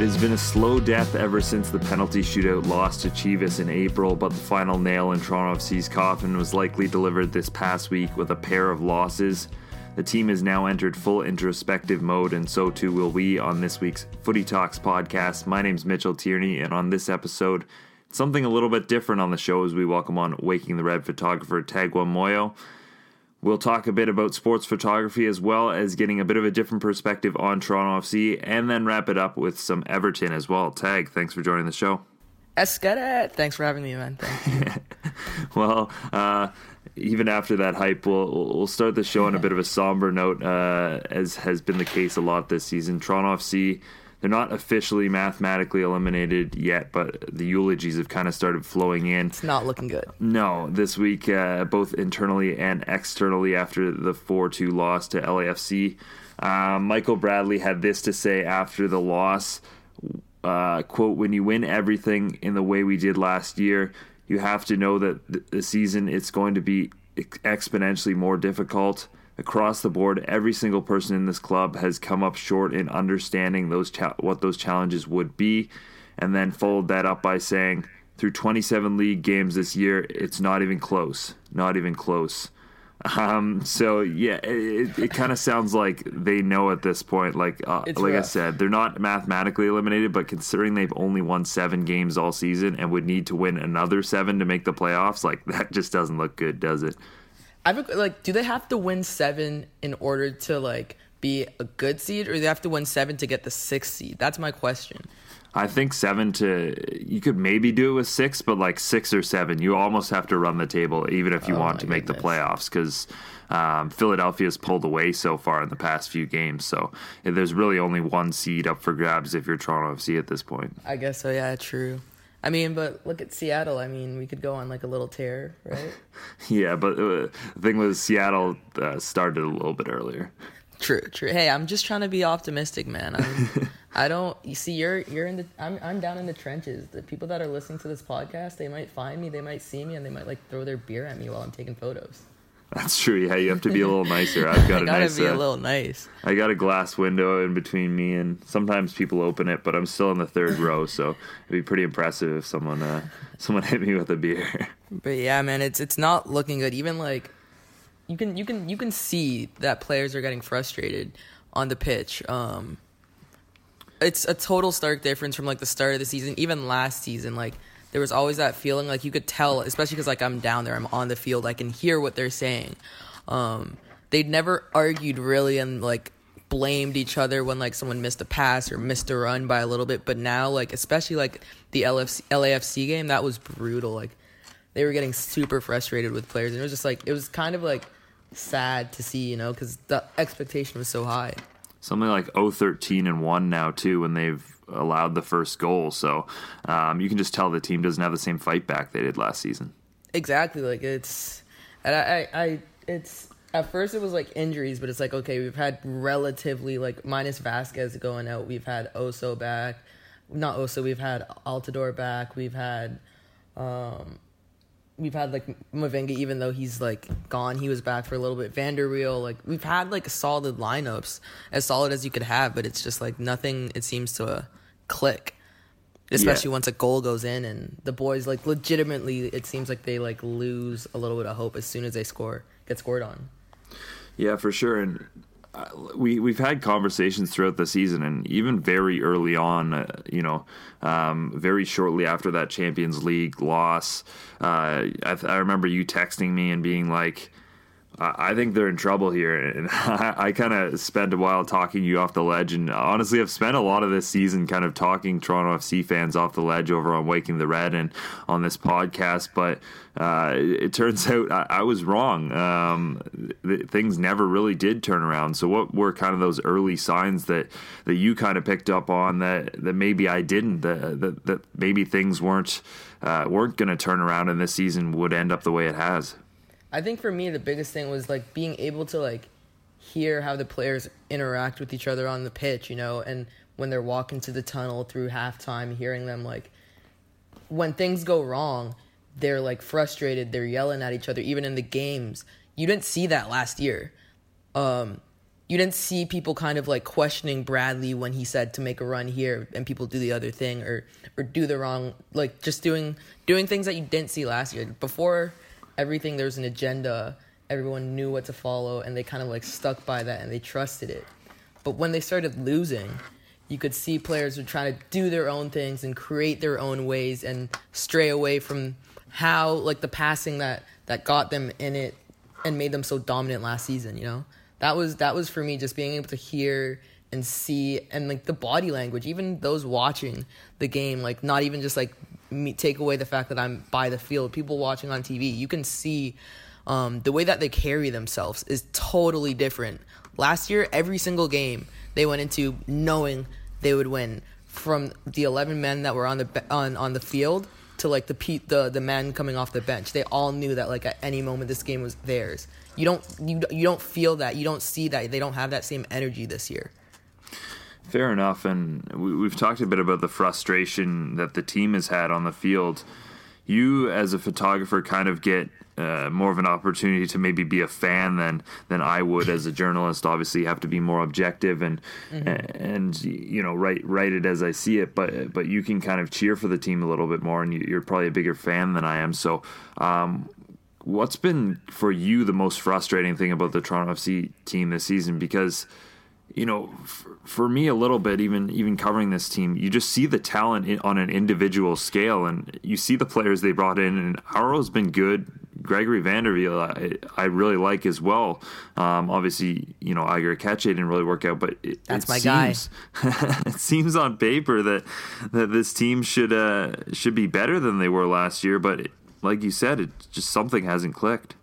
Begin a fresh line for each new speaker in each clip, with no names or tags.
It has been a slow death ever since the penalty shootout loss to Chivas in April, but the final nail in Toronto FC's coffin was likely delivered this past week with a pair of losses. The team has now entered full introspective mode, and so too will we on this week's Footy Talks podcast. My name's Mitchell Tierney, and on this episode, something a little bit different on the show as we welcome on Waking the Red photographer Tagwa Moyo. We'll talk a bit about sports photography as well as getting a bit of a different perspective on Toronto FC and then wrap it up with some Everton as well. Tag, thanks for joining the show.
Escada, thanks for having me, man.
well, uh, even after that hype, we'll, we'll start the show on a bit of a somber note, uh, as has been the case a lot this season. Toronto FC they're not officially mathematically eliminated yet, but the eulogies have kind of started flowing in.
It's not looking good.
No, this week, uh, both internally and externally, after the 4 2 loss to LAFC. Uh, Michael Bradley had this to say after the loss uh, quote, when you win everything in the way we did last year, you have to know that the season it's going to be exponentially more difficult across the board, every single person in this club has come up short in understanding those cha- what those challenges would be, and then followed that up by saying, through 27 league games this year, it's not even close. Not even close. Um, so yeah, it, it kind of sounds like they know at this point. Like uh, like rough. I said, they're not mathematically eliminated, but considering they've only won seven games all season and would need to win another seven to make the playoffs, like that just doesn't look good, does it?
I like, do they have to win seven in order to like be a good seed, or do they have to win seven to get the sixth seed? That's my question.
I think seven to you could maybe do it with six, but like six or seven, you almost have to run the table, even if you oh want to make goodness. the playoffs, because um, Philadelphia's pulled away so far in the past few games. So there's really only one seed up for grabs if you're Toronto FC at this point.
I guess so. Yeah, true. I mean, but look at Seattle. I mean, we could go on like a little tear, right?
yeah, but uh, the thing was, Seattle uh, started a little bit earlier.
True, true. Hey, I'm just trying to be optimistic, man. I'm, I don't. You see, you're you're in the. I'm I'm down in the trenches. The people that are listening to this podcast, they might find me, they might see me, and they might like throw their beer at me while I'm taking photos.
That's true. Yeah, you have to be a little nicer. I've got
a
gotta
nice.
be
uh, a little nice.
I got a glass window in between me, and sometimes people open it, but I'm still in the third row, so it'd be pretty impressive if someone uh, someone hit me with a beer.
But yeah, man, it's it's not looking good. Even like you can you can you can see that players are getting frustrated on the pitch. Um, it's a total stark difference from like the start of the season, even last season. Like there was always that feeling like you could tell, especially because like I'm down there, I'm on the field, I can hear what they're saying. Um, they'd never argued really and like blamed each other when like someone missed a pass or missed a run by a little bit, but now like especially like the LFC, LAFC game, that was brutal. Like they were getting super frustrated with players, and it was just like it was kind of like sad to see, you know, because the expectation was so high.
Something like 013 and 1 now, too, when they've allowed the first goal. So um, you can just tell the team doesn't have the same fight back they did last season.
Exactly. Like it's, and I, I, I it's, at first it was like injuries, but it's like, okay, we've had relatively like minus Vasquez going out. We've had Oso back. Not Oso, we've had Altidore back. We've had, um, we've had like Mavinga, even though he's like gone, he was back for a little bit. van der Wiel, like we've had like solid lineups, as solid as you could have, but it's just like nothing. It seems to uh, click, especially yeah. once a goal goes in, and the boys like legitimately. It seems like they like lose a little bit of hope as soon as they score, get scored on.
Yeah, for sure, and we we've had conversations throughout the season, and even very early on, uh, you know, um, very shortly after that Champions League loss, uh, I, I, remember you texting me and being like, I think they're in trouble here. And I, I kind of spent a while talking you off the ledge. And honestly, I've spent a lot of this season kind of talking Toronto FC fans off the ledge over on Waking the Red and on this podcast. But uh, it turns out I, I was wrong. Um, th- things never really did turn around. So, what were kind of those early signs that, that you kind of picked up on that, that maybe I didn't? That, that, that maybe things weren't uh, weren't going to turn around and this season would end up the way it has?
I think for me the biggest thing was like being able to like hear how the players interact with each other on the pitch, you know, and when they're walking to the tunnel through halftime, hearing them like when things go wrong, they're like frustrated, they're yelling at each other, even in the games. You didn't see that last year. Um, you didn't see people kind of like questioning Bradley when he said to make a run here and people do the other thing or or do the wrong like just doing doing things that you didn't see last year. Before everything there's an agenda, everyone knew what to follow and they kind of like stuck by that and they trusted it. But when they started losing, you could see players were trying to do their own things and create their own ways and stray away from how like the passing that that got them in it and made them so dominant last season, you know? that was that was for me just being able to hear and see and like the body language even those watching the game like not even just like me take away the fact that i'm by the field people watching on tv you can see um, the way that they carry themselves is totally different last year every single game they went into knowing they would win from the 11 men that were on the on, on the field to like the pe- the the men coming off the bench they all knew that like at any moment this game was theirs you don't you you don't feel that. You don't see that. They don't have that same energy this year.
Fair enough, and we, have talked a bit about the frustration that the team has had on the field. You, as a photographer, kind of get uh, more of an opportunity to maybe be a fan than than I would as a journalist. Obviously, you have to be more objective and mm-hmm. and you know write write it as I see it. But but you can kind of cheer for the team a little bit more, and you, are probably a bigger fan than I am. So, um, what's been for you the most frustrating thing about the Toronto FC team this season? Because you know, for, for, me a little bit, even even covering this team, you just see the talent in, on an individual scale, and you see the players they brought in. And Auro's been good. Gregory van der Wiel, I, I really like as well. Um, obviously, you know, Ager Aketxe didn't really work out, but it,
that's
it
my
seems, guy. it seems on paper that that this team should uh, should be better than they were last year, but it, like you said, it just something hasn't clicked.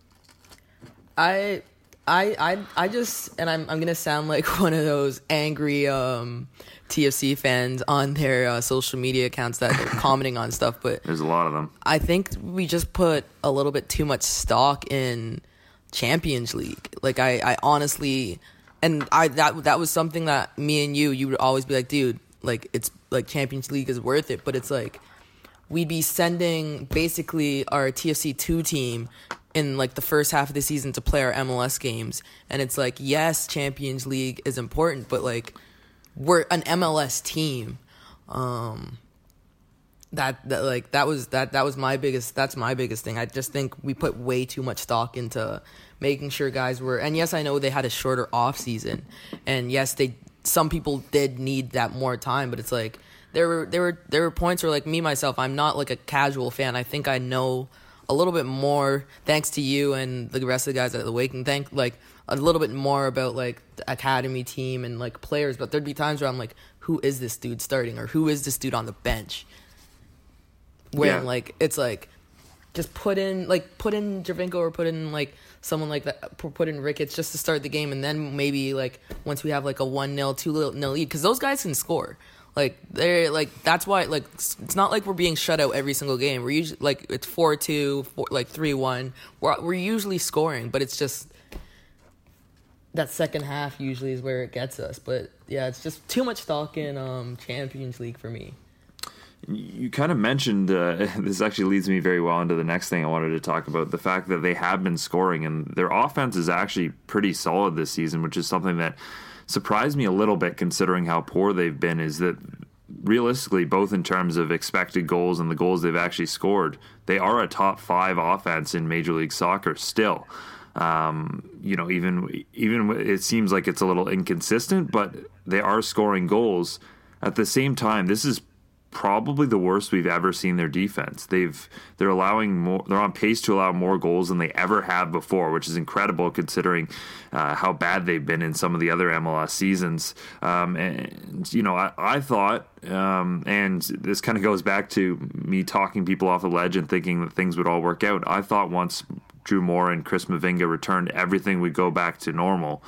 I I I I just and I'm I'm gonna sound like one of those angry um, TFC fans on their uh, social media accounts that are commenting on stuff, but
there's a lot of them.
I think we just put a little bit too much stock in Champions League. Like I I honestly and I that that was something that me and you you would always be like, dude, like it's like Champions League is worth it, but it's like we'd be sending basically our TFC two team in like the first half of the season to play our MLS games, and it's like yes, Champions League is important, but like we're an MLS team. Um, that, that like that was that that was my biggest that's my biggest thing. I just think we put way too much stock into making sure guys were and yes, I know they had a shorter off season, and yes, they some people did need that more time, but it's like there were there were there were points where like me myself, I'm not like a casual fan. I think I know a little bit more thanks to you and the rest of the guys at the Waking. Thank like a little bit more about like the academy team and like players. But there'd be times where I'm like, who is this dude starting or who is this dude on the bench? Where yeah. like it's like just put in like put in Giovinco or put in like someone like that put in Ricketts just to start the game and then maybe like once we have like a 1-0 2 nil lead cuz those guys can score like they're like that's why like it's not like we're being shut out every single game. We're usually like it's four two, four, like three one. We're we're usually scoring, but it's just that second half usually is where it gets us. But yeah, it's just too much stock in um, Champions League for me.
You kind of mentioned uh, this actually leads me very well into the next thing I wanted to talk about the fact that they have been scoring and their offense is actually pretty solid this season, which is something that surprised me a little bit considering how poor they've been is that realistically, both in terms of expected goals and the goals they've actually scored, they are a top five offense in Major League Soccer still. Um, you know, even even it seems like it's a little inconsistent, but they are scoring goals. At the same time, this is probably the worst we've ever seen their defense. They've they're allowing more. They're on pace to allow more goals than they ever have before, which is incredible considering uh, how bad they've been in some of the other MLS seasons. Um, and you know, I, I thought, um, and this kind of goes back to me talking people off the ledge and thinking that things would all work out. I thought once Drew Moore and Chris Mavinga returned, everything would go back to normal.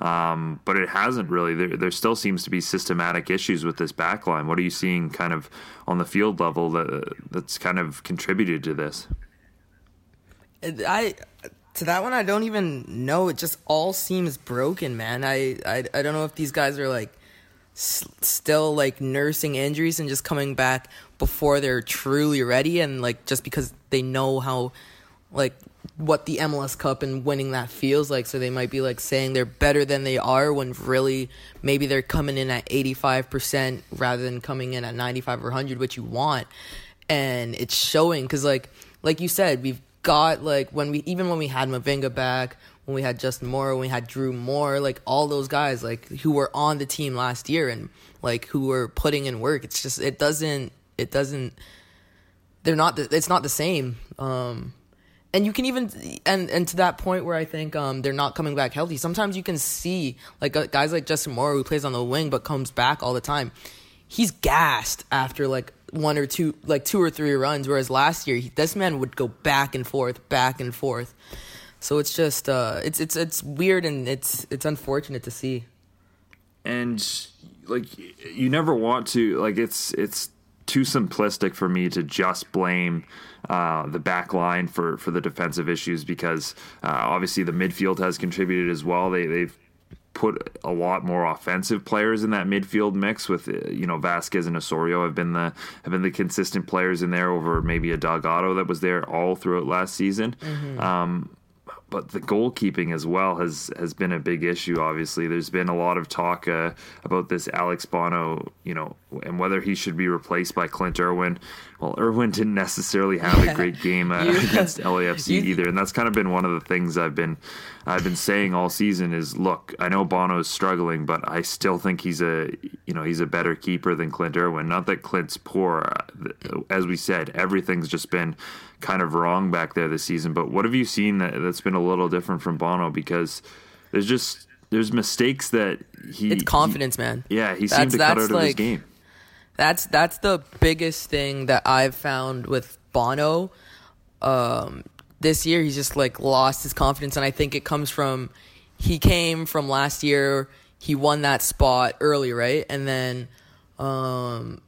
Um, but it hasn't really. There, there, still seems to be systematic issues with this backline. What are you seeing, kind of on the field level, that that's kind of contributed to this?
I to that one, I don't even know. It just all seems broken, man. I I, I don't know if these guys are like s- still like nursing injuries and just coming back before they're truly ready and like just because they know how like what the MLS Cup and winning that feels like so they might be like saying they're better than they are when really maybe they're coming in at 85% rather than coming in at 95 or 100 which you want and it's showing cuz like like you said we've got like when we even when we had Mavinga back when we had Justin Morrow, when we had Drew Moore, like all those guys, like who were on the team last year and like who were putting in work. It's just it doesn't it doesn't they're not the, it's not the same. Um, and you can even and and to that point where I think um, they're not coming back healthy. Sometimes you can see like uh, guys like Justin Morrow who plays on the wing but comes back all the time. He's gassed after like one or two like two or three runs, whereas last year he, this man would go back and forth, back and forth. So it's just uh, it's it's it's weird and it's it's unfortunate to see.
And like you never want to like it's it's too simplistic for me to just blame uh, the back line for for the defensive issues because uh, obviously the midfield has contributed as well. They they've put a lot more offensive players in that midfield mix with uh, you know Vasquez and Osorio have been the have been the consistent players in there over maybe a Delgado that was there all throughout last season. Mm-hmm. Um, but the goalkeeping as well has has been a big issue. Obviously, there's been a lot of talk uh, about this Alex Bono, you know, and whether he should be replaced by Clint Irwin. Well, Irwin didn't necessarily have a great game uh, against LAFC either, and that's kind of been one of the things I've been I've been saying all season is look, I know Bono is struggling, but I still think he's a you know he's a better keeper than Clint Irwin. Not that Clint's poor, uh, as we said, everything's just been kind of wrong back there this season. But what have you seen that, that's been a little different from Bono? Because there's just there's mistakes that he
it's confidence,
he,
man.
Yeah, he that's, seemed to cut out like, of his game.
That's that's the biggest thing that I've found with Bono. Um, this year, he's just like lost his confidence, and I think it comes from he came from last year. He won that spot early, right, and then um,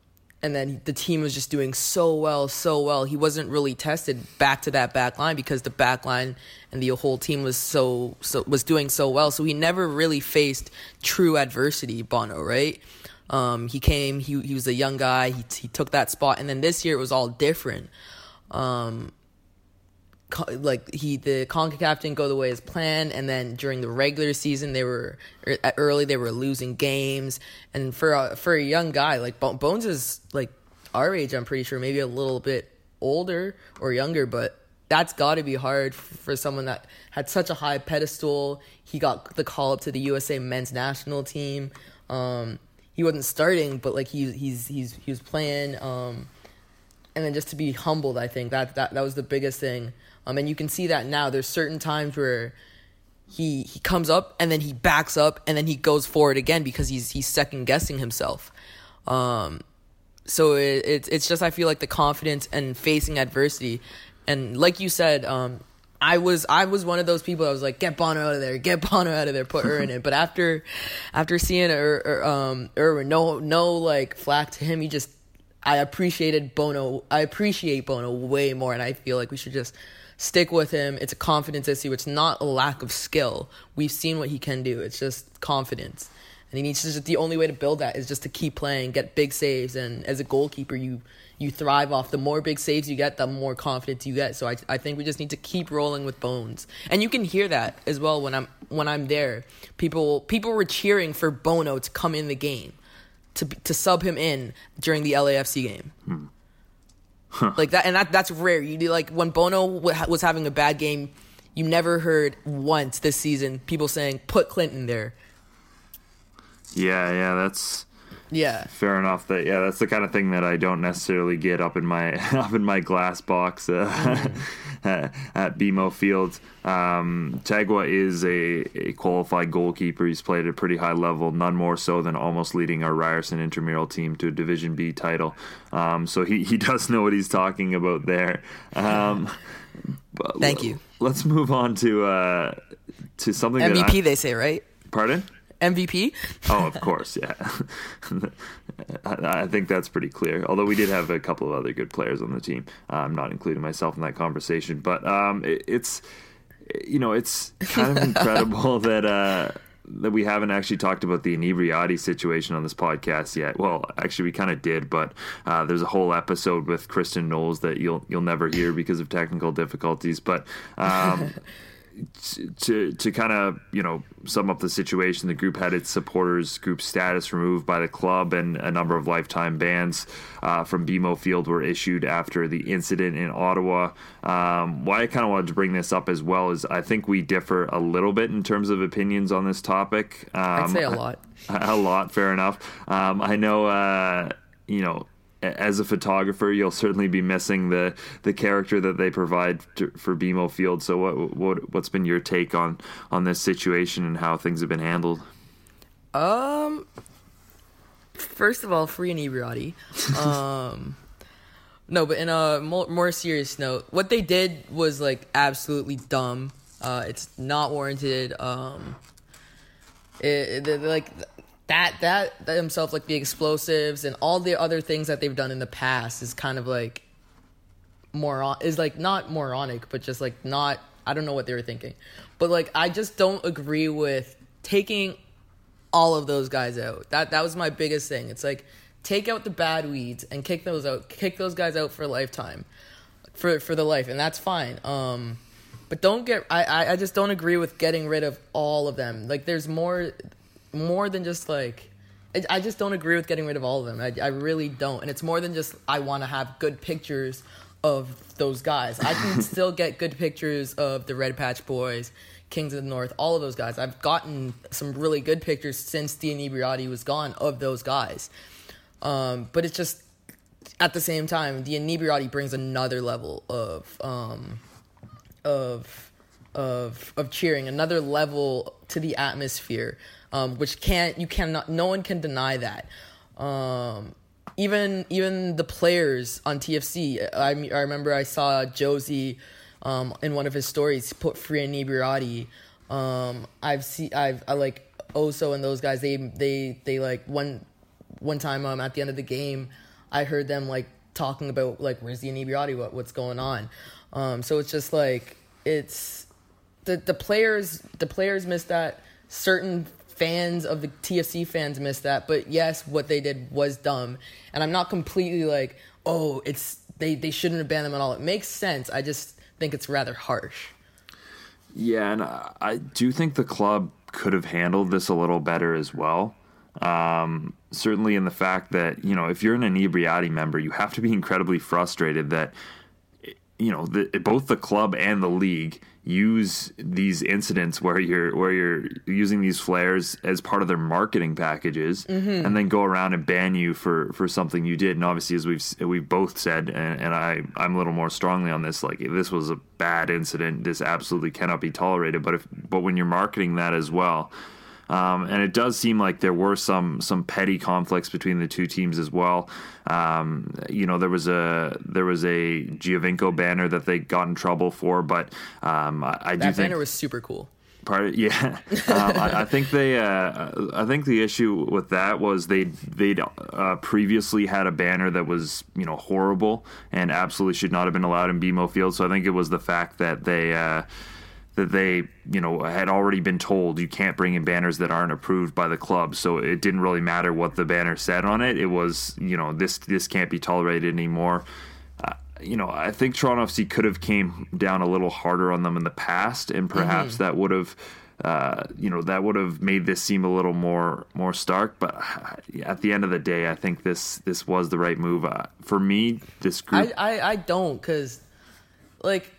and then the team was just doing so well, so well. He wasn't really tested back to that back line because the back line and the whole team was so so was doing so well. So he never really faced true adversity, Bono, right? Um, he came, he he was a young guy. He he took that spot, and then this year it was all different. Um, like he the Concacaf didn't go the way as planned, and then during the regular season they were er, early they were losing games, and for a, for a young guy like Bones is like our age, I'm pretty sure maybe a little bit older or younger, but that's got to be hard for someone that had such a high pedestal. He got the call up to the USA men's national team. Um, he wasn't starting, but like he he's he's he was playing. Um, and then just to be humbled, I think that that that was the biggest thing. Um, and you can see that now. There's certain times where he he comes up and then he backs up and then he goes forward again because he's he's second guessing himself. Um, so it, it's it's just I feel like the confidence and facing adversity, and like you said, um, I was I was one of those people. I was like, get Bono out of there, get Bono out of there, put her in. it. But after after seeing er, er, um, Irwin, no no like flack to him. He just I appreciated Bono. I appreciate Bono way more, and I feel like we should just stick with him. It's a confidence issue. It's not a lack of skill. We've seen what he can do. It's just confidence. And he needs to just the only way to build that is just to keep playing, get big saves, and as a goalkeeper, you you thrive off the more big saves you get, the more confidence you get. So I I think we just need to keep rolling with Bones, and you can hear that as well when I'm when I'm there. People people were cheering for Bono to come in the game, to to sub him in during the LAFC game. Hmm. Huh. Like that, and that that's rare. You do like when Bono was having a bad game, you never heard once this season people saying put Clinton there.
Yeah, yeah, that's
yeah.
Fair enough. That yeah, that's the kind of thing that I don't necessarily get up in my up in my glass box uh, mm. at BMO Field. Um, Tagwa is a, a, qualified goalkeeper. He's played at a pretty high level, none more so than almost leading our Ryerson intramural team to a Division B title. Um, so he, he does know what he's talking about there. Um,
Thank you.
Let's move on to uh, to something
MVP. they say right.
Pardon.
MVP.
oh, of course, yeah. I think that's pretty clear. Although we did have a couple of other good players on the team, I'm not including myself in that conversation. But um, it, it's you know it's kind of incredible that uh, that we haven't actually talked about the inebriati situation on this podcast yet. Well, actually, we kind of did, but uh, there's a whole episode with Kristen Knowles that you'll you'll never hear because of technical difficulties. But um, to to kind of you know sum up the situation, the group had its supporters group status removed by the club, and a number of lifetime bans uh, from BMO Field were issued after the incident in Ottawa. Um, why I kind of wanted to bring this up as well is I think we differ a little bit in terms of opinions on this topic. Um,
I'd say a lot.
A, a lot, fair enough. Um, I know, uh, you know as a photographer, you'll certainly be missing the the character that they provide to, for BMO Field. So, what what what's been your take on on this situation and how things have been handled?
Um, first of all, free inebriati. um, no, but in a more, more serious note, what they did was like absolutely dumb. Uh, it's not warranted. Um, it, it, like that that themselves like the explosives and all the other things that they've done in the past is kind of like moron is like not moronic but just like not I don't know what they were thinking. But like I just don't agree with taking all of those guys out. That that was my biggest thing. It's like take out the bad weeds and kick those out kick those guys out for a lifetime. For for the life and that's fine. Um but don't get I, I just don't agree with getting rid of all of them. Like there's more more than just like I just don't agree with getting rid of all of them. I, I really don't. And it's more than just I want to have good pictures of those guys. I can still get good pictures of the Red Patch Boys, Kings of the North, all of those guys. I've gotten some really good pictures since the Inebriati was gone of those guys. Um, but it's just at the same time, the Inebriati brings another level of um, of of of cheering, another level to the atmosphere um, which can't you cannot no one can deny that. Um, even even the players on TFC, I I remember I saw Jozy um, in one of his stories put free inebriati. Um, I've seen I've I like Oso and those guys. They they they like one one time um at the end of the game, I heard them like talking about like where's the inebriati, what what's going on. Um, so it's just like it's the the players the players miss that certain fans of the TFC fans missed that. But yes, what they did was dumb. And I'm not completely like, oh, it's they, they shouldn't have banned them at all. It makes sense. I just think it's rather harsh.
Yeah, and I do think the club could have handled this a little better as well. Um, certainly in the fact that, you know, if you're an inebriati member, you have to be incredibly frustrated that, you know, the, both the club and the league – use these incidents where you're where you're using these flares as part of their marketing packages mm-hmm. and then go around and ban you for for something you did. And obviously as we've we've both said and, and I I'm a little more strongly on this like this was a bad incident. This absolutely cannot be tolerated. But if but when you're marketing that as well um, and it does seem like there were some some petty conflicts between the two teams as well. Um, you know, there was a there was a Giovinco banner that they got in trouble for, but um, I, I do
that
think
banner was super cool.
Part of, yeah, um, I, I, think they. Uh, I think the issue with that was they they uh, previously had a banner that was you know horrible and absolutely should not have been allowed in BMO Field. So I think it was the fact that they. Uh, that they, you know, had already been told you can't bring in banners that aren't approved by the club. So it didn't really matter what the banner said on it. It was, you know, this this can't be tolerated anymore. Uh, you know, I think Toronto FC could have came down a little harder on them in the past, and perhaps mm-hmm. that would have. Uh, you know that would have made this seem a little more more stark, but at the end of the day, I think this this was the right move uh, for me. This group,
I I, I don't because like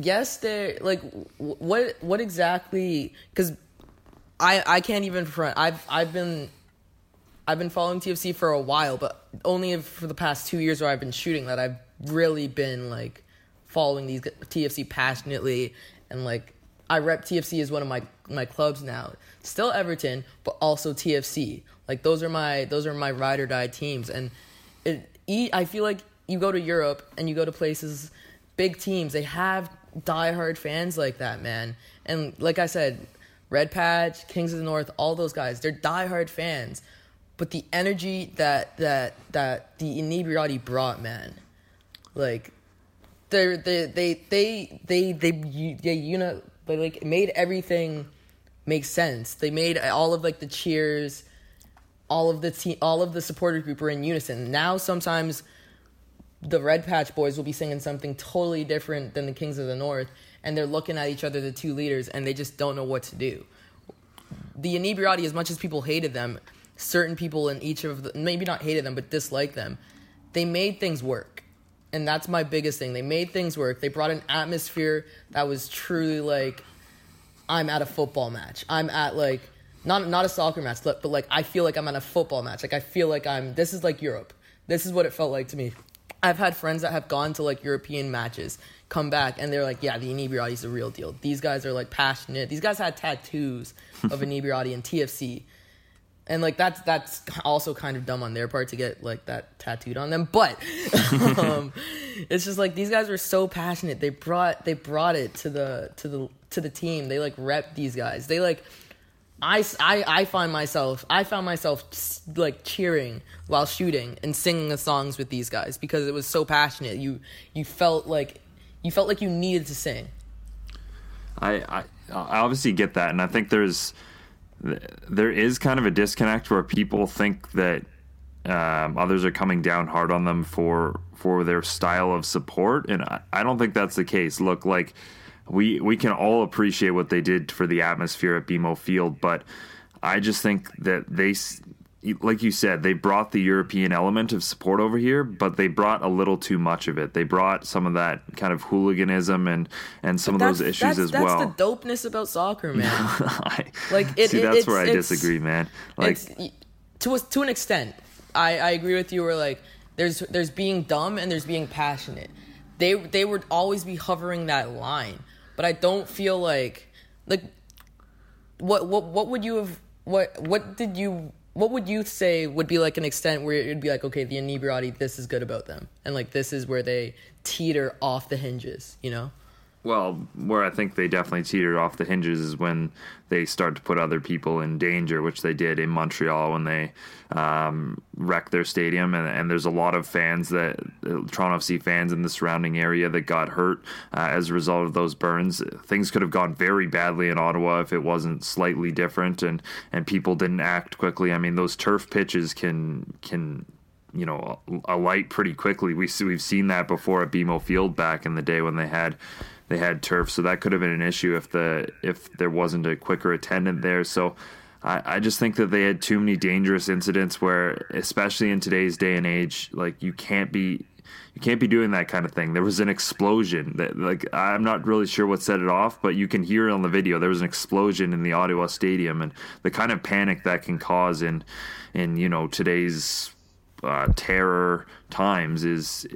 yes, they like what what exactly? Because I I can't even front. I've I've been I've been following TFC for a while, but only for the past two years where I've been shooting that I've really been like following these TFC passionately and like I rep TFC as one of my my clubs now. Still Everton, but also TFC. Like those are my those are my ride or die teams, and it. I feel like you go to Europe and you go to places, big teams. They have diehard fans like that, man. And like I said, Red Patch, Kings of the North, all those guys, they're diehard fans. But the energy that that that the inebriati brought, man, like they they they they they they they you know they like made everything make sense. They made all of like the cheers, all of the te- all of the supporter group were in unison. Now sometimes the Red Patch Boys will be singing something totally different than the Kings of the North, and they're looking at each other, the two leaders, and they just don't know what to do. The Inebriati, as much as people hated them, certain people in each of the maybe not hated them but disliked them, they made things work. And that's my biggest thing. They made things work. They brought an atmosphere that was truly like I'm at a football match. I'm at like not not a soccer match, but like I feel like I'm at a football match. Like I feel like I'm this is like Europe. This is what it felt like to me. I've had friends that have gone to like European matches, come back, and they're like, "Yeah, the Inebriati is the real deal. These guys are like passionate. These guys had tattoos of Inebriati and TFC, and like that's that's also kind of dumb on their part to get like that tattooed on them. But um, it's just like these guys were so passionate. They brought they brought it to the to the to the team. They like rep these guys. They like I, I, I find myself I found myself like cheering while shooting and singing the songs with these guys because it was so passionate. You you felt like you felt like you needed to sing.
I I, I obviously get that, and I think there's there is kind of a disconnect where people think that um, others are coming down hard on them for for their style of support, and I, I don't think that's the case. Look, like we we can all appreciate what they did for the atmosphere at BMO Field, but I just think that they like you said, they brought the European element of support over here, but they brought a little too much of it. They brought some of that kind of hooliganism and and some of those issues as
that's
well.
That's the dopeness about soccer, man.
I,
like it,
see,
it,
that's where I disagree, man. Like
to a, to an extent, I I agree with you. Where like there's there's being dumb and there's being passionate. They they would always be hovering that line, but I don't feel like like what what what would you have what what did you what would you say would be like an extent where it'd be like, okay, the inebriati, this is good about them, and like this is where they teeter off the hinges, you know?
Well, where I think they definitely teetered off the hinges is when they start to put other people in danger, which they did in Montreal when they um, wrecked their stadium. And, and, there's a lot of fans that uh, Toronto FC fans in the surrounding area that got hurt uh, as a result of those burns. Things could have gone very badly in Ottawa if it wasn't slightly different and and people didn't act quickly. I mean, those turf pitches can can you know alight pretty quickly. We we've seen that before at BMO Field back in the day when they had they had turf, so that could have been an issue if the if there wasn't a quicker attendant there. So I, I just think that they had too many dangerous incidents where, especially in today's day and age, like you can't be you can't be doing that kind of thing. There was an explosion that like I'm not really sure what set it off, but you can hear it on the video. There was an explosion in the Ottawa stadium and the kind of panic that can cause in in you know today's uh, terror times is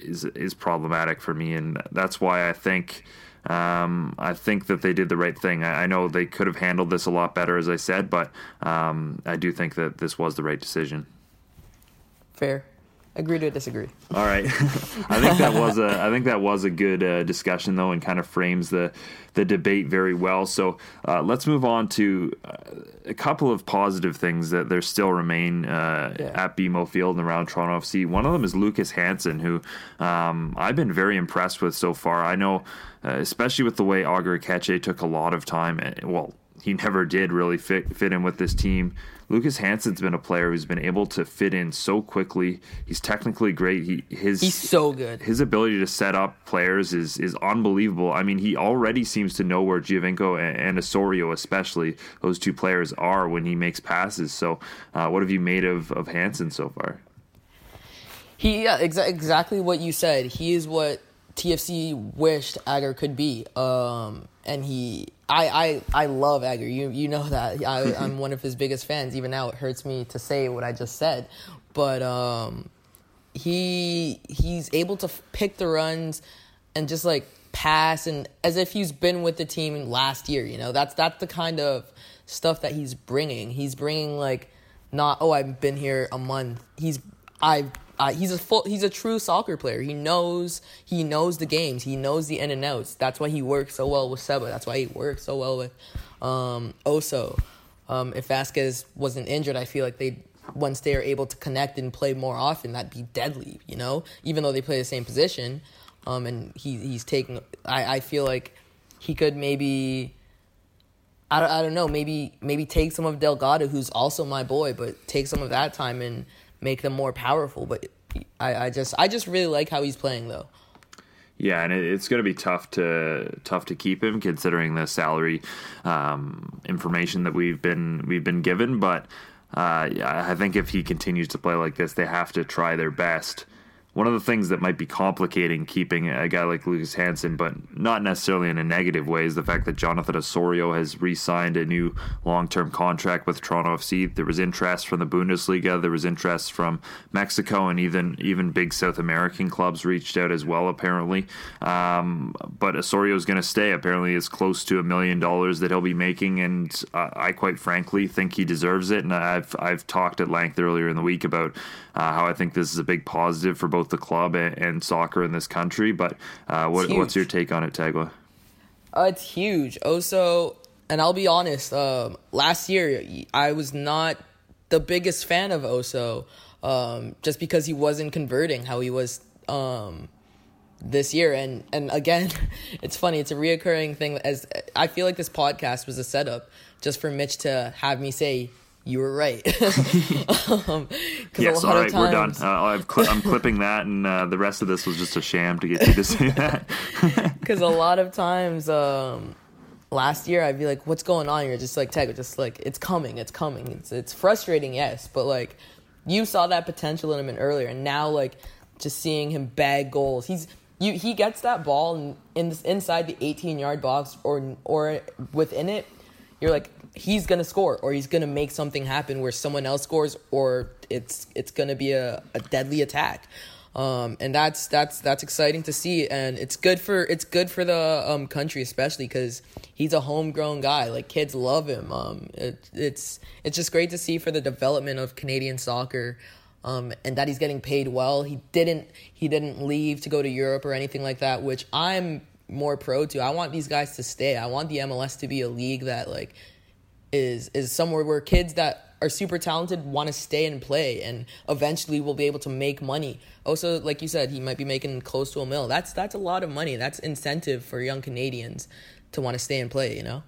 is is problematic for me, and that's why I think um, I think that they did the right thing. I, I, know they could have handled this a lot better, as I said, but um, I do think that this was the right decision.
Fair. Agree to disagree.
All right, I think that was a I think that was a good uh, discussion though, and kind of frames the the debate very well. So uh, let's move on to uh, a couple of positive things that there still remain uh, yeah. at BMO Field and around Toronto FC. One of them is Lucas Janson, who um, I've been very impressed with so far. I know, uh, especially with the way Ager Aketxe took a lot of time. Eh, well, he never did really fit fit in with this team. Lucas Janson's been a player who's been able to fit in so quickly. He's technically great. He his
he's so good.
His ability to set up players is is unbelievable. I mean, he already seems to know where Giovinco and, and Osorio, especially those two players, are when he makes passes. So, uh, what have you made of of Janson so far?
He yeah, exa- exactly what you said. He is what TFC wished Ager could be. Um, and he I, I, I love Ager. You you know that I, am one of his biggest fans. Even now, it hurts me to say what I just said, but um, he he's able to pick the runs and just like pass and as if he's been with the team last year. You know that's that's the kind of stuff that he's bringing. He's bringing like not oh I've been here a month. He's I've uh, he's a full, he's a true soccer player. He knows he knows the games. He knows the in and outs. That's why he works so well with Seba. That's why he works so well with um, Oso. Um, if Vasquez wasn't injured, I feel like they once they are able to connect and play more often, that'd be deadly. You know, even though they play the same position, um, and he he's taking. I I feel like he could maybe. I don't, I don't know. Maybe maybe take some of Delgado, who's also my boy, but take some of that time and make them more powerful. But I, I just I just really like how he's playing though.
Yeah, and it's going to be tough to tough to keep him considering the salary um, information that we've been we've been given. But uh, I think if he continues to play like this, they have to try their best one of the things that might be complicating keeping a guy like Lucas Janson, but not necessarily in a negative way, is the fact that Jonathan Osorio has re signed a new long term contract with Toronto FC. There was interest from the Bundesliga, there was interest from Mexico, and even even big South American clubs reached out as well, apparently. Um, but Osorio is going to stay. Apparently, it's close to a million dollars that he'll be making, and uh, I quite frankly think he deserves it. And I've, I've talked at length earlier in the week about uh, how I think this is a big positive for both the club and, and soccer in this country. But uh, what, what's your take on it, Tagwa?
Uh, it's huge. Also, and I'll be honest, um, last year I was not the biggest fan of Oso um, just because he wasn't converting how he was um, this year. And, and again, it's funny, it's a reoccurring thing. As I feel like this podcast was a setup just for Mitch to have me say you were right.
um, yes, all right, times... we're done. Uh, cl- I'm clipping that, and uh, the rest of this was just a sham to get you to say that.
Because a lot of times, um, last year, I'd be like, "What's going on?" You're just like, "Tech, just like it's coming, it's coming." It's it's frustrating, yes, but like you saw that potential in him earlier, and now like just seeing him bag goals, he's you he gets that ball in, in inside the 18 yard box or or within it. You're like, he's gonna score or he's gonna make something happen where someone else scores or it's it's gonna be a, a deadly attack. Um, and that's that's that's exciting to see, and it's good for it's good for the um, country, especially because he's a homegrown guy. Like kids love him. Um, it, it's it's just great to see for the development of Canadian soccer, um, and that he's getting paid well. He didn't he didn't leave to go to Europe or anything like that, which I'm more pro to. I want these guys to stay. I want the MLS to be a league that like is is somewhere where kids that are super talented want to stay and play and eventually will be able to make money. Also, like you said, he might be making close to a mill. That's that's a lot of money. That's incentive for young Canadians to want to stay and play, you know?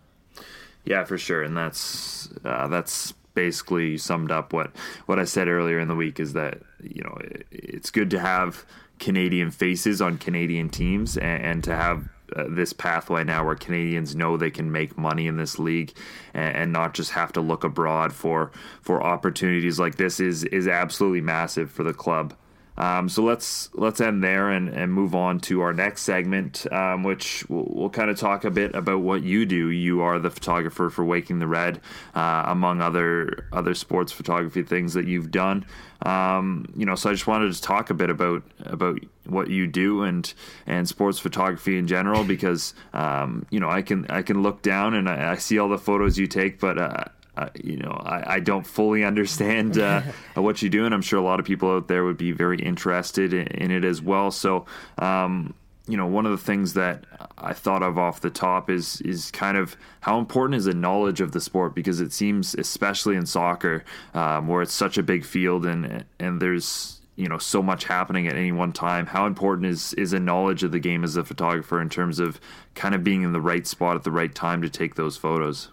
Yeah, for sure. And that's uh, that's basically summed up what what I said earlier in the week is that, you know, it, it's good to have Canadian faces on Canadian teams and, and to have uh, this pathway now where Canadians know they can make money in this league and, and, not just have to look abroad for for opportunities like this is is absolutely massive for the club. Um, so let's let's end there and, and move on to our next segment, um, which we'll, we'll, kind of talk a bit about what you do. You are the photographer for Waking the Red, uh, among other other sports photography things that you've done. Um, you know, so I just wanted to talk a bit about about what you do and and sports photography in general because um, you know I can I can look down and I, I see all the photos you take, but uh, uh, you know, I, I, don't fully understand uh, what you do, and I'm sure a lot of people out there would be very interested in, in it as well. So, um, you know, one of the things that I thought of off the top is is kind of how important is a knowledge of the sport because it seems, especially in soccer, um, where it's such a big field and and there's you know so much happening at any one time. How important is is a knowledge of the game as a photographer in terms of kind of being in the right spot at the right time to take those photos?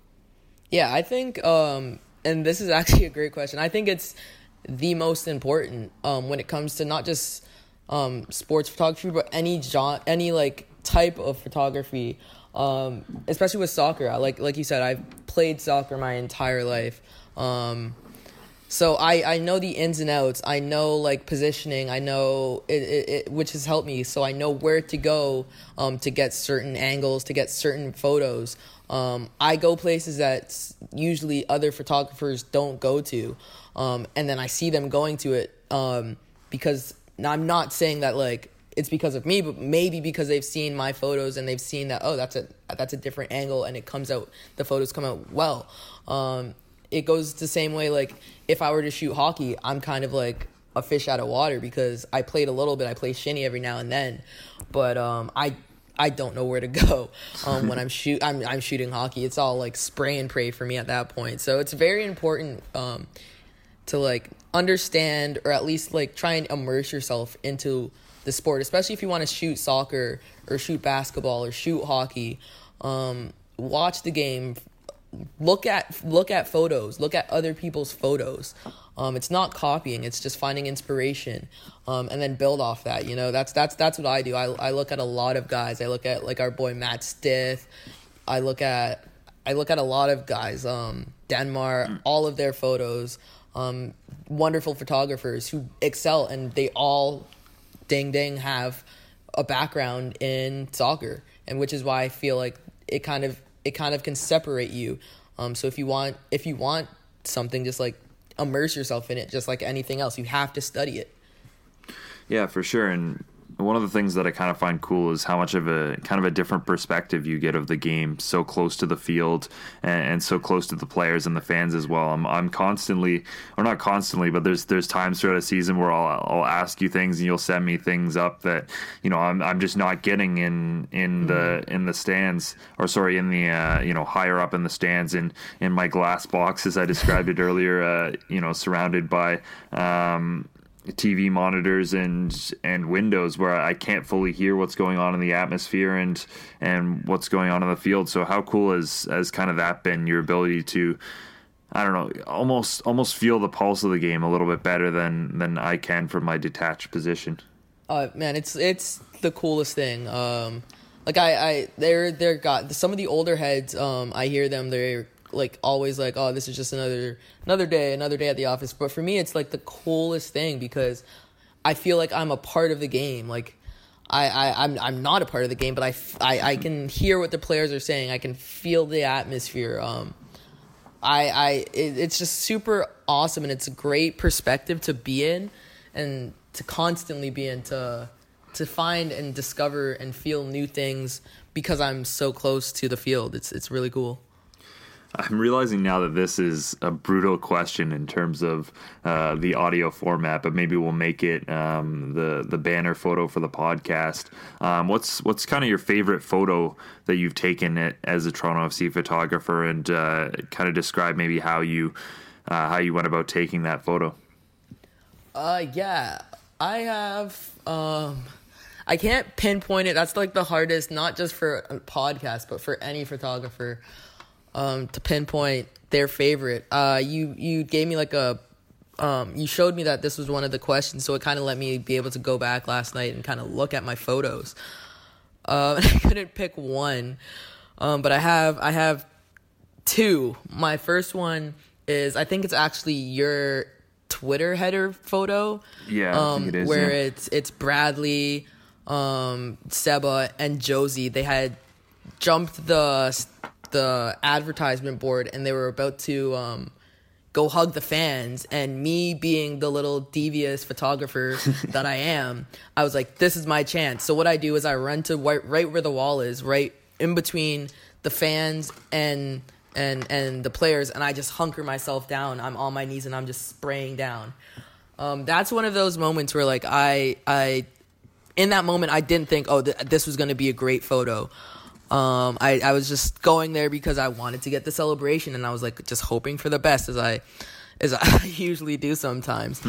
Yeah, I think, um, and this is actually a great question. I think it's the most important um, when it comes to not just um, sports photography, but any genre, any like type of photography. Um, especially with soccer, I, like like you said, I've played soccer my entire life. Um, so I, I know the ins and outs. I know like positioning. I know it, it, it which has helped me. So I know where to go um, to get certain angles, to get certain photos. Um, I go places that usually other photographers don't go to, um, and then I see them going to it um, because I'm not saying that like it's because of me, but maybe because they've seen my photos and they've seen that oh that's a that's a different angle and it comes out the photos come out well. Um, it goes the same way like if I were to shoot hockey, I'm kind of like a fish out of water because I played a little bit. I play shinny every now and then, but um, I I don't know where to go um, when I'm shoot I'm I'm shooting hockey. It's all like spray and pray for me at that point. So it's very important um, to like understand or at least like try and immerse yourself into the sport, especially if you want to shoot soccer or shoot basketball or shoot hockey. Um, watch the game look at look at photos, look at other people's photos. Um, it's not copying; it's just finding inspiration, um, and then build off that. You know, that's that's that's what I do. I I look at a lot of guys. I look at like our boy Matt Stith. I look at I look at a lot of guys. Um, Denmark, all of their photos. Um, wonderful photographers who excel, and they all, ding ding, have a background in soccer, and which is why I feel like it kind of it kind of can separate you. Um, so if you want if you want something, just like immerse yourself in it, just like anything else. You have to study it.
Yeah, for sure. And one of the things that I kind of find cool is how much of a kind of a different perspective you get of the game, so close to the field and, and, so close to the players and the fans as well. I'm, I'm constantly, or not constantly, but there's there's times throughout a season where I'll, I'll ask you things and you'll send me things up that you know I'm, I'm just not getting in in the mm-hmm. in the stands or sorry in the uh, you know higher up in the stands in in my glass box as I described it earlier. Uh, you know, surrounded by. Um, TV monitors and and windows where I can't fully hear what's going on in the atmosphere and and what's going on in the field. So how cool has has kind of that been your ability to I don't know almost almost feel the pulse of the game a little bit better than than I can from my detached position.
Uh man, it's it's the coolest thing. Um like I I they're they're got some of the older heads um I hear them they're like always like oh this is just another another day another day at the office but for me it's like the coolest thing because i feel like i'm a part of the game like I, I I'm I'm not a part of the game, but I, I, I can hear what the players are saying. I can feel the atmosphere. Um, I I it, it's just super awesome, and it's a great perspective to be in, and to constantly be in to to find and discover and feel new things because I'm so close to the field. It's it's really cool.
I'm realizing now that this is a brutal question in terms of uh, the audio format, but maybe we'll make it um, the the banner photo for the podcast. Um, what's what's kind of your favorite photo that you've taken as a Toronto FC photographer, and uh, kind of describe maybe how you uh, how you went about taking that photo?
Uh, yeah, I have. Um, I can't pinpoint it. That's like the hardest, not just for a podcast, but for any photographer um, to pinpoint their favorite. Uh, you you gave me like a um, you showed me that this was one of the questions, so it kind of let me be able to go back last night and kind of look at my photos. Uh, I couldn't pick one, um, but I have I have two. My first one is I think it's actually your Twitter header photo.
Yeah, um, it is,
where
yeah.
it's it's Bradley, um, Seba, and Jozy. They had jumped the the advertisement board and they were about to um, go hug the fans and me being the little devious photographer that I am, I was like, this is my chance. So what I do is I run to right, right where the wall is, right in between the fans and and and the players, and I just hunker myself down. I'm on my knees and I'm just spraying down. Um, that's one of those moments where like I I in that moment I didn't think oh th- this was going to be a great photo. Um, I, I was just going there because I wanted to get the celebration, and I was like just hoping for the best, as I as I usually do sometimes.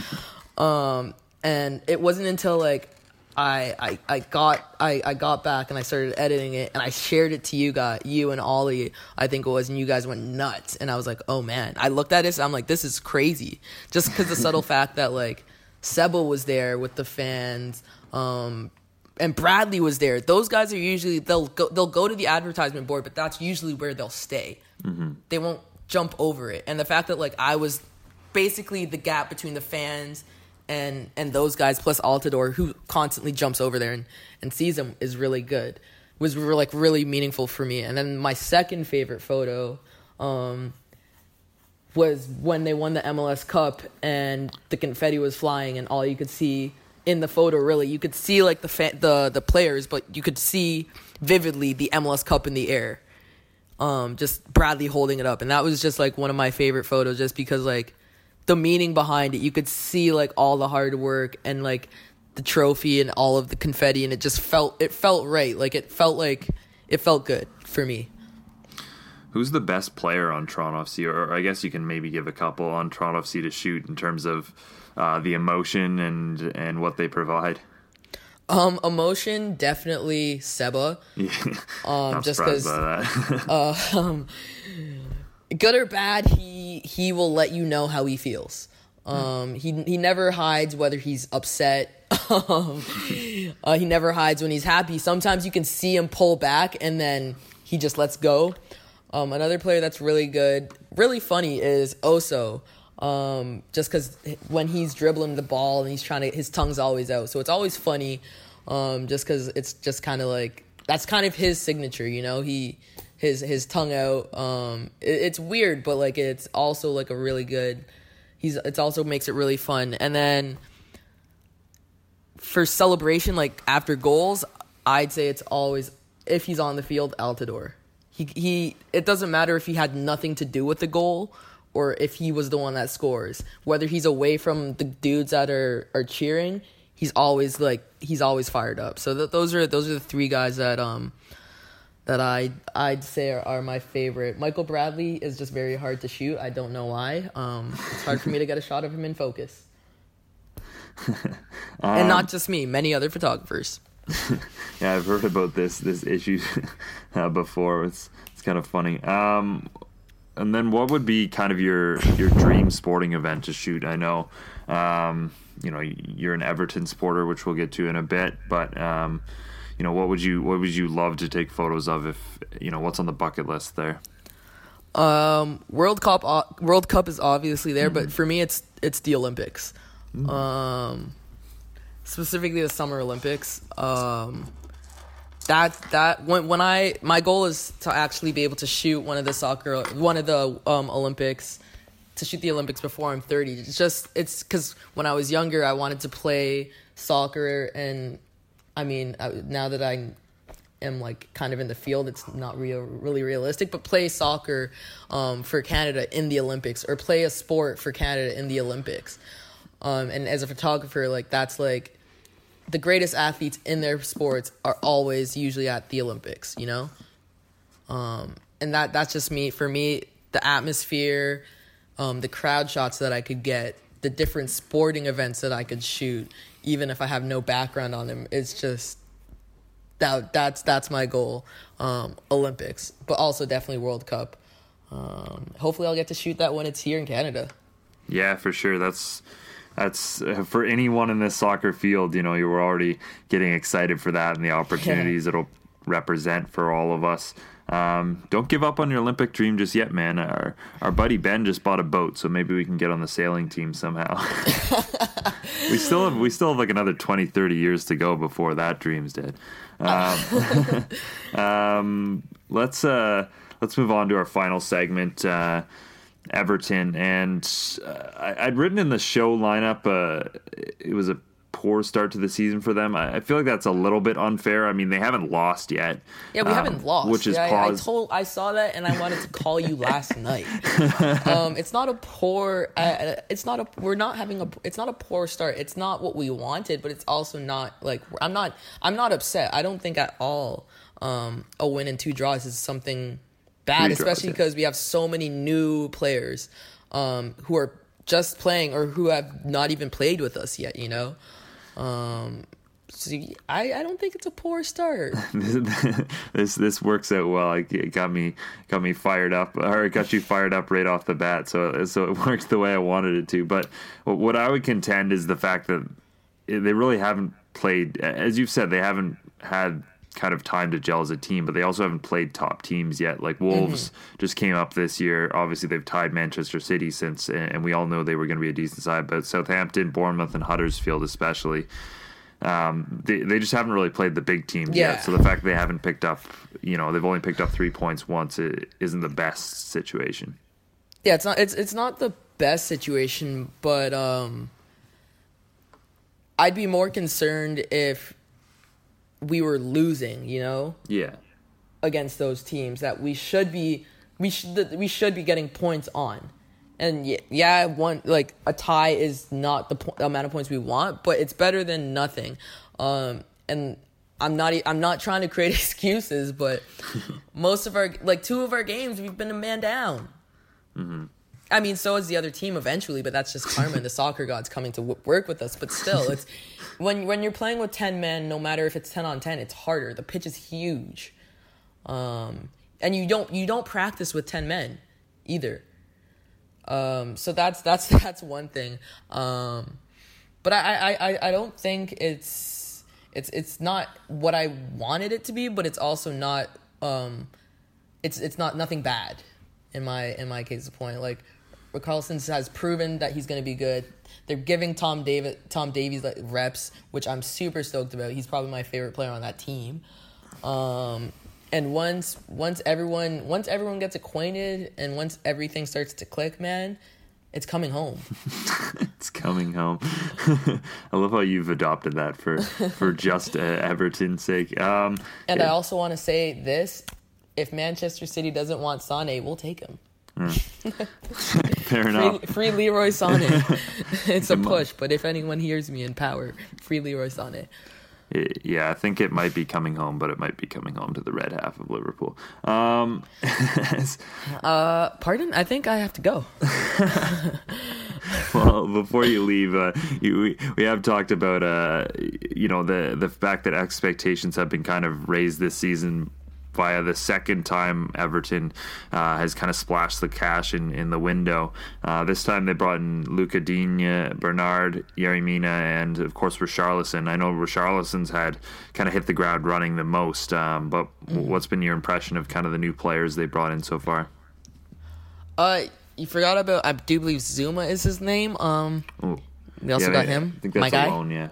um, and it wasn't until like I, I, I got I, I got back and I started editing it and I shared it to you guys you and Ollie I think it was and you guys went nuts. And I was like oh man. I looked at it I'm like this is crazy. Just because the subtle fact that like Seba was there with the fans um, and Bradley was there. Those guys are usually they'll go they'll go to the advertisement board, but that's usually where they'll stay. Mm-hmm. They won't jump over it. And the fact that like I was basically the gap between the fans and and those guys plus Altidore who constantly jumps over there and, and sees them is really good. Was like really meaningful for me. And then my second favorite photo um, was when they won the MLS Cup and the confetti was flying and all you could see in the photo really. You could see like the the the players but you could see vividly the MLS Cup in the air um just Bradley holding it up. And that was just like one of my favorite photos just because like the meaning behind it. You could see like all the hard work and like the trophy and all of the confetti and it just felt it felt right. Like it felt like it felt good for me.
Who's the best player on Toronto FC, or I guess you can maybe give a couple on Toronto FC to shoot in terms of uh, the emotion and and what they provide?
Um, emotion definitely Seba.
Yeah,
um, just because.
uh,
um, good or bad, he he will let you know how he feels. Um, he he never hides whether he's upset. um, uh, he never hides when he's happy. Sometimes you can see him pull back, and then he just lets go. Um, another player that's really good, really funny is Oso. Um, just because when he's dribbling the ball and he's trying to, his tongue's always out, so it's always funny. Um, just because it's just kind of like that's kind of his signature, you know. He his his tongue out. Um, it, it's weird, but like it's also like a really good. He's it's also makes it really fun, and then for celebration, like after goals, I'd say it's always if he's on the field, Altidore. He he. It doesn't matter if he had nothing to do with the goal or if he was the one that scores. Whether he's away from the dudes that are are cheering, he's always like he's always fired up. So th- those are those are the three guys that um that I I'd say are, are, my favorite. Michael Bradley is just very hard to shoot. I don't know why. Um, it's hard for me to get a shot of him in focus. um, and not just me, many other photographers.
yeah, I've heard about this this issue uh, before. It's it's kind of funny. Um, and then what would be kind of your your dream sporting event to shoot? I know, um, you know, you're an Everton supporter, which we'll get to in a bit, but um, you know, what would you what would you love to take photos of? If you know, what's on the bucket list there?
Um, World Cup World Cup is obviously there, mm-hmm. but for me, it's it's the Olympics. Mm-hmm. Um, specifically the Summer Olympics. Um, that that when when I my goal is to actually be able to shoot one of the soccer one of the um, Olympics to shoot the Olympics before I'm 30. It's just it's cuz when I was younger I wanted to play soccer and I mean now that I am like kind of in the field it's not real really realistic but play soccer um, for Canada in the Olympics or play a sport for Canada in the Olympics. Um, and as a photographer like that's like the greatest athletes in their sports are always usually at the Olympics, you know? Um, and that that's just me for me the atmosphere, um, the crowd shots that I could get, the different sporting events that I could shoot, even if I have no background on them. It's just that that's that's my goal. Um, Olympics, but also definitely World Cup. Um, hopefully, I'll get to shoot that when it's here in Canada.
Yeah, for sure. That's that's for anyone in this soccer field. You know, you were already getting excited for that and the opportunities it'll represent for all of us. Um, don't give up on your Olympic dream just yet, man. Our our buddy Ben just bought a boat, so maybe we can get on the sailing team somehow. we still have we still have like another 20, 30 years to go before that dream's dead. Um, um, let's uh, let's move on to our final segment. Uh, Everton, and uh, I, would written in the show lineup. Uh, it was a poor start to the season for them. I, I, feel like that's a little bit unfair. I mean, they haven't lost yet.
Yeah, we um, haven't lost, which is yeah, I, I, told I saw that, and I wanted to call you last night. Um, it's not a poor. Uh, it's not a. We're not having a. It's not a poor start. It's not what we wanted, but it's also not like I'm not. I'm not upset. I don't think at all. Um, a win and two draws is something bad, especially because we have so many new players um, who are just playing or who have not even played with us yet. You know, um, so I, I don't think it's a poor start.
this this works out well. It got me got me fired up, or it got you fired up right off the bat. So so it works the way I wanted it to. But what I would contend is the fact that they really haven't played, as you've said, they haven't had kind of time to gel as a team, but they also haven't played top teams yet. Like Wolves mm-hmm. just came up this year. Obviously, they've tied Manchester City since, and we all know they were going to be a decent side. But Southampton, Bournemouth, and Huddersfield, especially, um, they they just haven't really played the big teams yeah. yet. So the fact they haven't picked up, you know, they've only picked up three points once, it isn't the best situation.
Yeah, it's not. It's it's not the best situation, but um, I'd be more concerned if we were losing, you know?
Yeah.
Against those teams that we should be we should we should be getting points on. And yeah, yeah, one like a tie is not the, po- the amount of points we want, but it's better than nothing. Um and I'm not I'm not trying to create excuses, but most of our like two of our games we've been a man down. hmm I mean, so is the other team eventually, but that's just karma and the soccer gods coming to w- work with us. But still, it's when when you're playing with ten men, no matter if it's ten on ten, it's harder. The pitch is huge, um, and you don't you don't practice with ten men. either. Um, so that's that's that's one thing. Um, but I, I, I, don't think it's it's it's not what I wanted it to be, but it's also not um, it's it's not nothing bad in my in my case. The point like Carlson has proven that he's going to be good. They're giving Tom David Tom Davies like reps, which I'm super stoked about. He's probably my favorite player on that team. Um, and once once everyone once everyone gets acquainted and once everything starts to click, man, it's coming home.
it's coming home. I love how you've adopted that for for just uh, Everton's sake. Um,
and yeah. I also want to say this: if Manchester City doesn't want Sane, we'll take him. Mm.
Fair enough.
Free, free Leroy Sané. it's a push, but if anyone hears me in power, free Leroy Sané
yeah, I think it might be coming home, but it might be coming home to the red half of Liverpool. Um,
uh, pardon? I think I have to go.
well, before you leave, uh, you, we, we have talked about uh, you know the the fact that expectations have been kind of raised this season via the second time Everton uh, has kind of splashed the cash in, in the window. Uh, this time they brought in Lucas Digne, Bernard, Yerry Mina, and of course Richarlison. I know Richarlison's had kind of hit the ground running the most, um, but mm-hmm. what's been your impression of kind of the new players they brought in so far?
Uh, you forgot about I do believe Zouma is his name. Um, Ooh. we also yeah, got him.
I think that's my alone, guy. yeah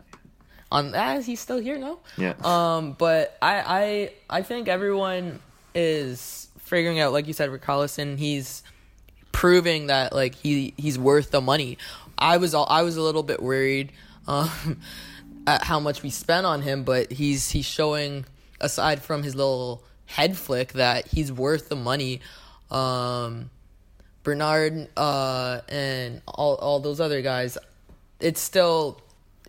on as he's still here no?
Yeah.
Um but i i i think everyone is figuring out like you said Richarlison, he's proving that like he he's worth the money. I was all i was a little bit worried um at how much we spent on him but he's he's showing aside from his little head flick that he's worth the money. Um bernard uh and all all those other guys it's still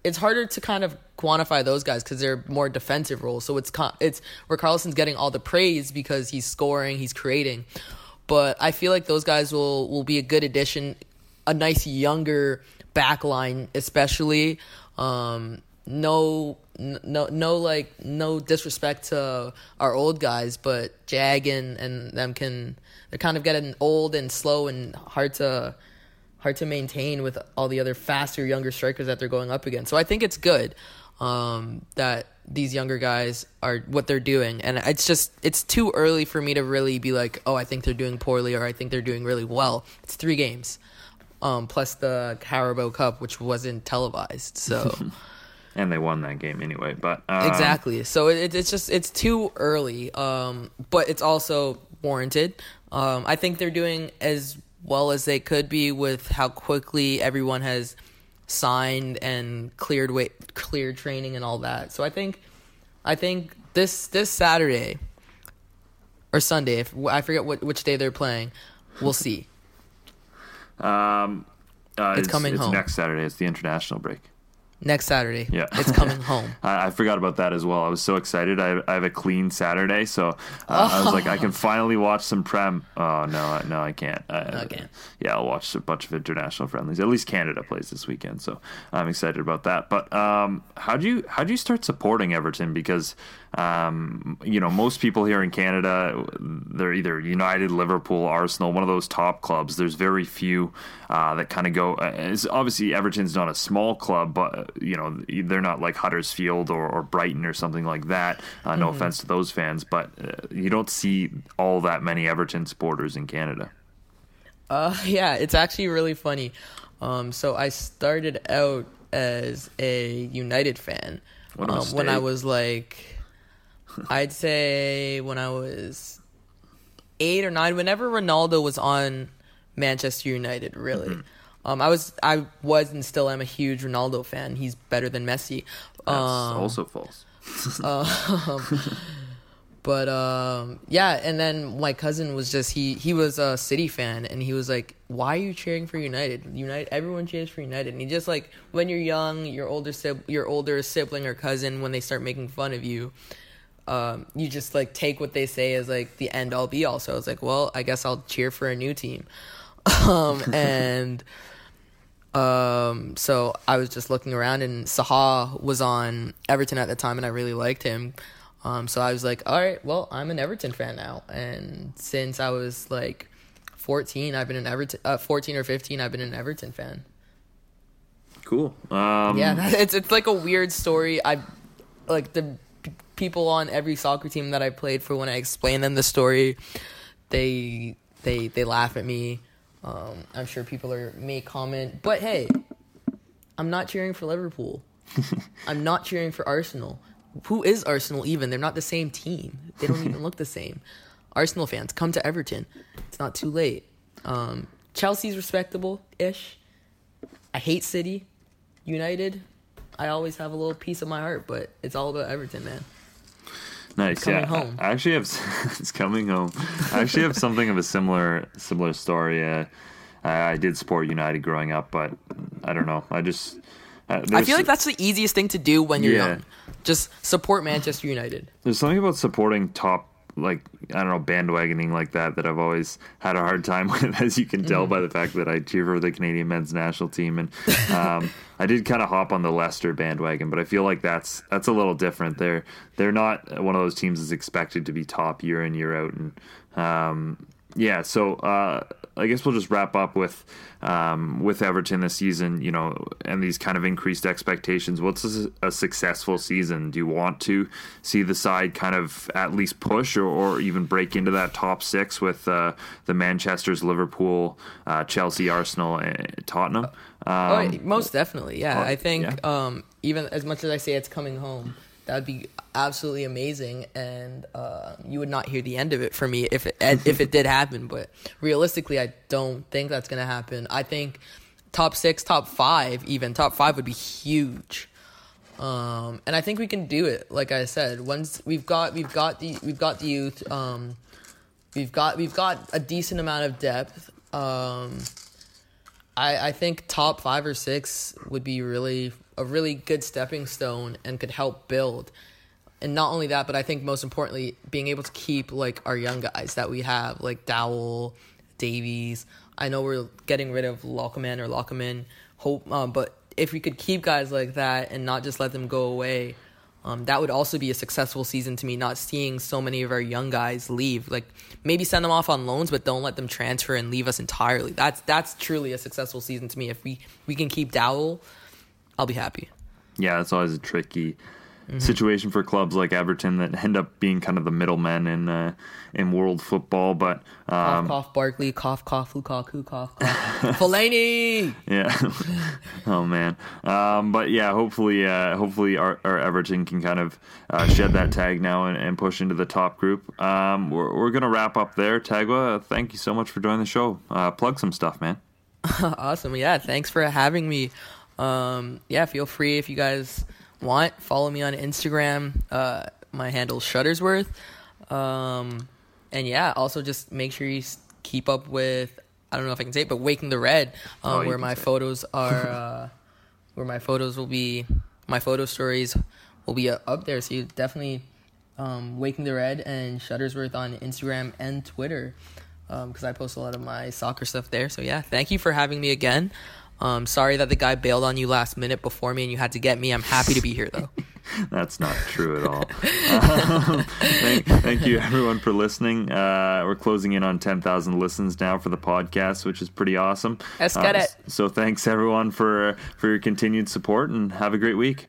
it's harder to kind of quantify those guys because they're more defensive roles. So it's it's where Carlson's getting all the praise because he's scoring, he's creating. But I feel like those guys will will be a good addition, a nice younger backline, especially. Um, no, no, no, like no disrespect to our old guys, but Jag and, and them can they're kind of getting old and slow and hard to hard to maintain with all the other faster, younger strikers that they're going up against. So I think it's good um, that these younger guys are what they're doing, and it's just it's too early for me to really be like, oh, I think they're doing poorly or I think they're doing really well. It's three games, um, plus the Carabao Cup, which wasn't televised, so.
and they won that game anyway. But um...
exactly, so it, it's just it's too early, um, but it's also warranted. Um, I think they're doing as well as they could be with how quickly everyone has signed and cleared wait cleared training and all that. So I think I think this this Saturday or Sunday, if I forget what which day they're playing, we'll see.
Um, uh,
it's, it's, coming
it's
home
next Saturday. It's the international break
next Saturday.
Yeah,
it's coming home.
I, I, forgot about that as well. I was so excited. I, I have a clean Saturday, so uh, oh. I was like, I can finally watch some Prem. Oh no, no, I can't. I,
I can't.
Yeah, I'll watch a bunch of international friendlies. At least Canada plays this weekend, so I'm excited about that. But um, how do you how do you start supporting Everton? Because um, you know, most people here in Canada, they're either United, Liverpool, Arsenal, one of those top clubs. There's very few uh, that kind of go. Uh, obviously, Everton's not a small club, but you know, they're not like Huddersfield or, or Brighton or something like that. Uh, no mm-hmm. offense to those fans, but uh, you don't see all that many Everton supporters in Canada.
Uh, yeah, it's actually really funny. Um, so I started out as a United fan um, when I was like I'd say when I was eight or nine, whenever Ronaldo was on Manchester United, really. Mm-hmm. Um, I was, I was, and still am a huge Ronaldo fan. He's better than Messi.
That's um, also false.
uh, but um, yeah, and then my cousin was just he he was a City fan, and he was like, "Why are you cheering for United? United, everyone cheers for United." And he just like when you're young, your older sib- your older sibling or cousin, when they start making fun of you, um, you just like take what they say as like the end all be all. So I was like, well, I guess I'll cheer for a new team. Um, and um, so I was just looking around, and Saha was on Everton at the time, and I really liked him. Um, so I was like, all right, well, I'm an Everton fan now. And since I was like 14, I've been an Everton. Uh, 14 or 15, I've been an Everton fan.
Cool. Um,
Yeah, it's it's like a weird story. I like the people on every soccer team that I played for. When I explain them the story, they they they laugh at me. Um, I'm sure people are may comment, but hey, I'm not cheering for Liverpool. I'm not cheering for Arsenal. Who is Arsenal even? They're not the same team. They don't even look the same. Arsenal fans, come to Everton. It's not too late. Um, Chelsea's respectable ish. I hate City. United, I always have a little piece of my heart, but it's all about Everton, man.
Nice.
coming
yeah,
home.
I actually have. it's coming home. I actually have something of a similar similar story. Uh, I, I did support United growing up, but I don't know. I just. Uh,
I feel like that's the easiest thing to do when you're
Yeah.
young. Just support Manchester United.
There's something about supporting top, like I don't know, bandwagoning like that that I've always had a hard time with, as you can tell by the fact that I cheer for the Canadian men's national team, and um, I did kind of hop on the Leicester bandwagon, but I feel like that's that's a little different. They're they're not one of those teams that's expected to be top year in year out, and um, yeah, so uh, I guess we'll just wrap up with um, with Everton this season, you know, and these kind of increased expectations. What's a, a successful season? Do you want to see the side kind of at least push or, or even break into that top six with uh, the Manchester's, Liverpool, uh, Chelsea, Arsenal, and Tottenham?
oh,
Um,
yeah, most definitely. Yeah,
oh,
I think
yeah.
um, even as much as I say it's coming home, that would be absolutely amazing, and uh, you would not hear the end of it for me if it if it did happen. But realistically, I don't think that's gonna happen. I think top six, top five, even top five would be huge. Um, and I think we can do it. Like I said, once we've got we've got the we've got the youth. Um, we've got we've got a decent amount of depth. Um, I I think top five or six would be really a really good stepping stone and could help build. And not only that, but I think most importantly, being able to keep like our young guys that we have, like Dowell, Davies. I know we're getting rid of Lockerman or Lockerman, hope, um, but if we could keep guys like that and not just let them go away, um, that would also be a successful season to me. Not seeing so many of our young guys leave, like maybe send them off on loans, but don't let them transfer and leave us entirely. That's that's truly a successful season to me. If we we can keep Dowell, I'll be happy.
yeah, it's always a tricky
Mm-hmm.
situation for clubs like Everton that end up being kind of the middlemen in uh, in world football. But um,
Cough, cough, Barkley, cough, cough, Lukaku, cough, cough. Fellaini!
Yeah. oh man. Um, but yeah, hopefully, uh, hopefully our, our Everton can kind of uh, shed that tag now and, and push into the top group. Um, we're we're gonna wrap up there. Tagwa, thank you so much for joining the show. Uh, plug some stuff, man.
awesome. Yeah, thanks for having me. Um, yeah, feel free if you guys want, follow me on Instagram. Uh, my handle's Shuttersworth. Um, and yeah, also just make sure you keep up with, I don't know if I can say it, but Waking the Red, um,
Oh,
where my photos are, uh, where my photos will be, my photo stories will be uh, up there. So you definitely, um, Waking the Red and Shuttersworth on Instagram and Twitter because I post a lot of my soccer stuff there. So yeah, thank you for having me again. Um, sorry that the guy bailed on you last minute before me and you had to get me. I'm happy to be here though.
That's not true at all. um, thank, thank you, everyone, for listening. Uh, we're closing in on 10,000 listens now for the podcast, which is pretty awesome.
Let's get
Uh,
it.
So thanks, everyone, for for your continued support, and have a great week.